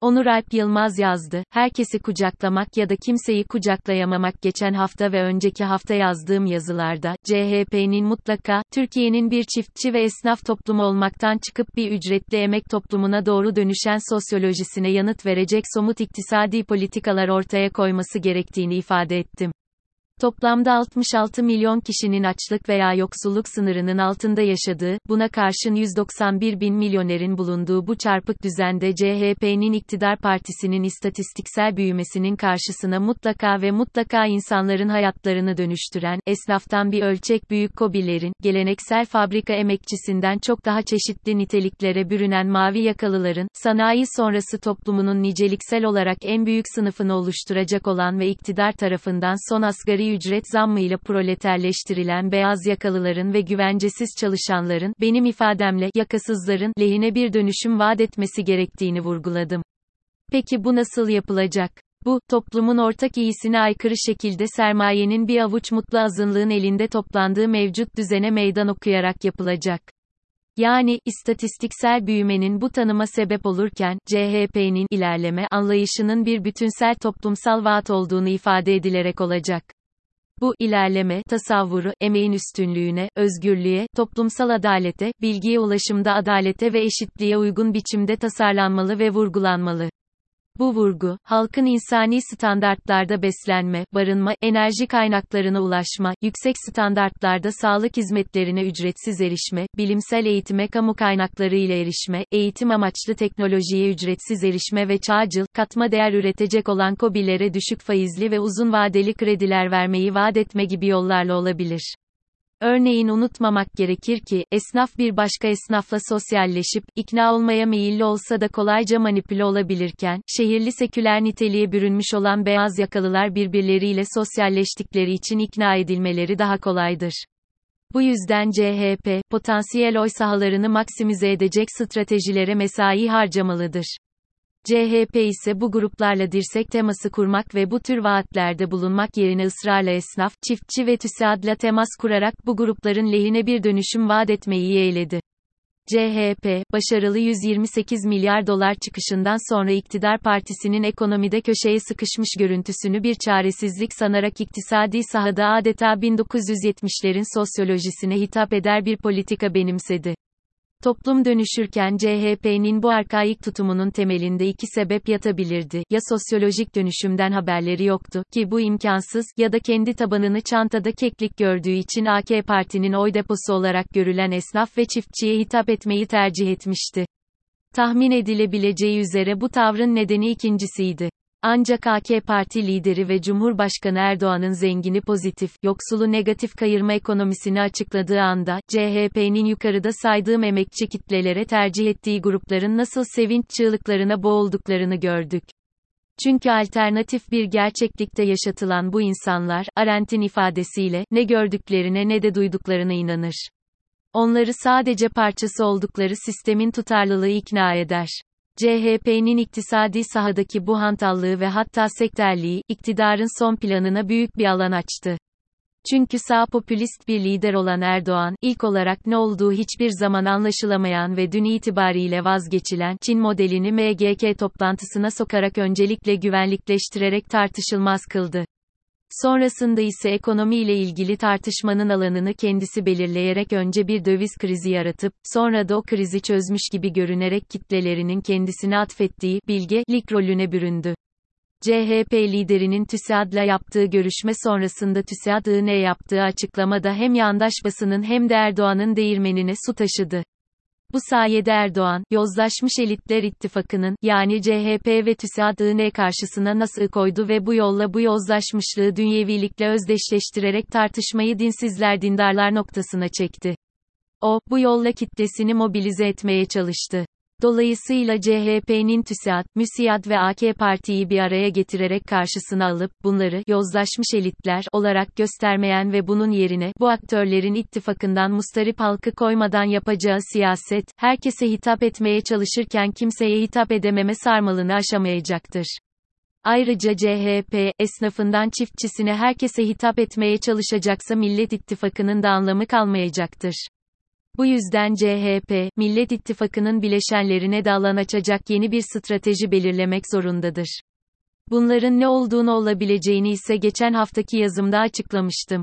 Onur Alp Yılmaz yazdı. Herkesi kucaklamak ya da kimseyi kucaklayamamak geçen hafta ve önceki hafta yazdığım yazılarda, CHP'nin mutlaka, Türkiye'nin bir çiftçi ve esnaf toplumu olmaktan çıkıp bir ücretli emek toplumuna doğru dönüşen sosyolojisine yanıt verecek somut iktisadi politikalar ortaya koyması gerektiğini ifade ettim. Toplamda 66 milyon kişinin açlık veya yoksulluk sınırının altında yaşadığı, buna karşın 191 bin milyonerin bulunduğu bu çarpık düzende CHP'nin iktidar partisinin istatistiksel büyümesinin karşısına mutlaka ve mutlaka insanların hayatlarını dönüştüren, esnaftan bir ölçek büyük kobilerin, geleneksel fabrika emekçisinden çok daha çeşitli niteliklere bürünen mavi yakalıların, sanayi sonrası toplumunun niceliksel olarak en büyük sınıfını oluşturacak olan ve iktidar tarafından son asgari ücret zammıyla proleterleştirilen beyaz yakalıların ve güvencesiz çalışanların, benim ifademle, yakasızların, lehine bir dönüşüm vaat etmesi gerektiğini vurguladım. Peki bu nasıl yapılacak? Bu, toplumun ortak iyisine aykırı şekilde sermayenin bir avuç mutlu azınlığın elinde toplandığı mevcut düzene meydan okuyarak yapılacak. Yani, istatistiksel büyümenin bu tanıma sebep olurken, CHP'nin ilerleme anlayışının bir bütünsel toplumsal vaat olduğunu ifade edilerek olacak. Bu, ilerleme, tasavvuru, emeğin üstünlüğüne, özgürlüğe, toplumsal adalete, bilgiye ulaşımda adalete ve eşitliğe uygun biçimde tasarlanmalı ve vurgulanmalı. Bu vurgu, halkın insani standartlarda beslenme, barınma, enerji kaynaklarına ulaşma, yüksek standartlarda sağlık hizmetlerine ücretsiz erişme, bilimsel eğitime kamu kaynakları ile erişme, eğitim amaçlı teknolojiye ücretsiz erişme ve çağcıl, katma değer üretecek olan COBİ'lere düşük faizli ve uzun vadeli krediler vermeyi vaat etme gibi yollarla olabilir. Örneğin unutmamak gerekir ki, esnaf bir başka esnafla sosyalleşip, ikna olmaya meyilli olsa da kolayca manipüle olabilirken, şehirli seküler niteliğe bürünmüş olan beyaz yakalılar birbirleriyle sosyalleştikleri için ikna edilmeleri daha kolaydır. Bu yüzden CHP, potansiyel oy sahalarını maksimize edecek stratejilere mesai harcamalıdır. CHP ise bu gruplarla dirsek teması kurmak ve bu tür vaatlerde bulunmak yerine ısrarla esnaf, çiftçi ve TÜSİAD'la temas kurarak bu grupların lehine bir dönüşüm vaat etmeyi yeğledi. CHP, başarılı 128 milyar dolar çıkışından sonra iktidar partisinin ekonomide köşeye sıkışmış görüntüsünü bir çaresizlik sanarak iktisadi sahada adeta 1970'lerin sosyolojisine hitap eder bir politika benimsedi. Toplum dönüşürken CHP'nin bu arkaik tutumunun temelinde iki sebep yatabilirdi. Ya sosyolojik dönüşümden haberleri yoktu, ki bu imkansız, ya da kendi tabanını çantada keklik gördüğü için AK Parti'nin oy deposu olarak görülen esnaf ve çiftçiye hitap etmeyi tercih etmişti. Tahmin edilebileceği üzere bu tavrın nedeni ikincisiydi. Ancak AK Parti lideri ve Cumhurbaşkanı Erdoğan'ın zengini pozitif, yoksulu negatif kayırma ekonomisini açıkladığı anda, CHP'nin yukarıda saydığım emekçi kitlelere tercih ettiği grupların nasıl sevinç çığlıklarına boğulduklarını gördük. Çünkü alternatif bir gerçeklikte yaşatılan bu insanlar, Arendt'in ifadesiyle, ne gördüklerine ne de duyduklarına inanır. Onları sadece parçası oldukları sistemin tutarlılığı ikna eder. CHP'nin iktisadi sahadaki bu hantallığı ve hatta sekterliği, iktidarın son planına büyük bir alan açtı. Çünkü sağ popülist bir lider olan Erdoğan, ilk olarak ne olduğu hiçbir zaman anlaşılamayan ve dün itibariyle vazgeçilen Çin modelini MGK toplantısına sokarak öncelikle güvenlikleştirerek tartışılmaz kıldı. Sonrasında ise ekonomi ile ilgili tartışmanın alanını kendisi belirleyerek önce bir döviz krizi yaratıp, sonra da o krizi çözmüş gibi görünerek kitlelerinin kendisine atfettiği, bilge, rolüne büründü. CHP liderinin TÜSİAD'la yaptığı görüşme sonrasında TÜSİAD ne yaptığı açıklamada hem yandaş basının hem de Erdoğan'ın değirmenine su taşıdı. Bu sayede Erdoğan, yozlaşmış elitler ittifakının, yani CHP ve TÜSİAD-ın karşısına nasıl koydu ve bu yolla bu yozlaşmışlığı dünyevilikle özdeşleştirerek tartışmayı dinsizler dindarlar noktasına çekti. O, bu yolla kitlesini mobilize etmeye çalıştı. Dolayısıyla CHP'nin TÜSİAD, MÜSİAD ve AK Parti'yi bir araya getirerek karşısına alıp, bunları, yozlaşmış elitler, olarak göstermeyen ve bunun yerine, bu aktörlerin ittifakından mustarip halkı koymadan yapacağı siyaset, herkese hitap etmeye çalışırken kimseye hitap edememe sarmalını aşamayacaktır. Ayrıca CHP, esnafından çiftçisine herkese hitap etmeye çalışacaksa Millet İttifakı'nın da anlamı kalmayacaktır. Bu yüzden CHP, Millet İttifakı'nın bileşenlerine de alan açacak yeni bir strateji belirlemek zorundadır. Bunların ne olduğunu olabileceğini ise geçen haftaki yazımda açıklamıştım.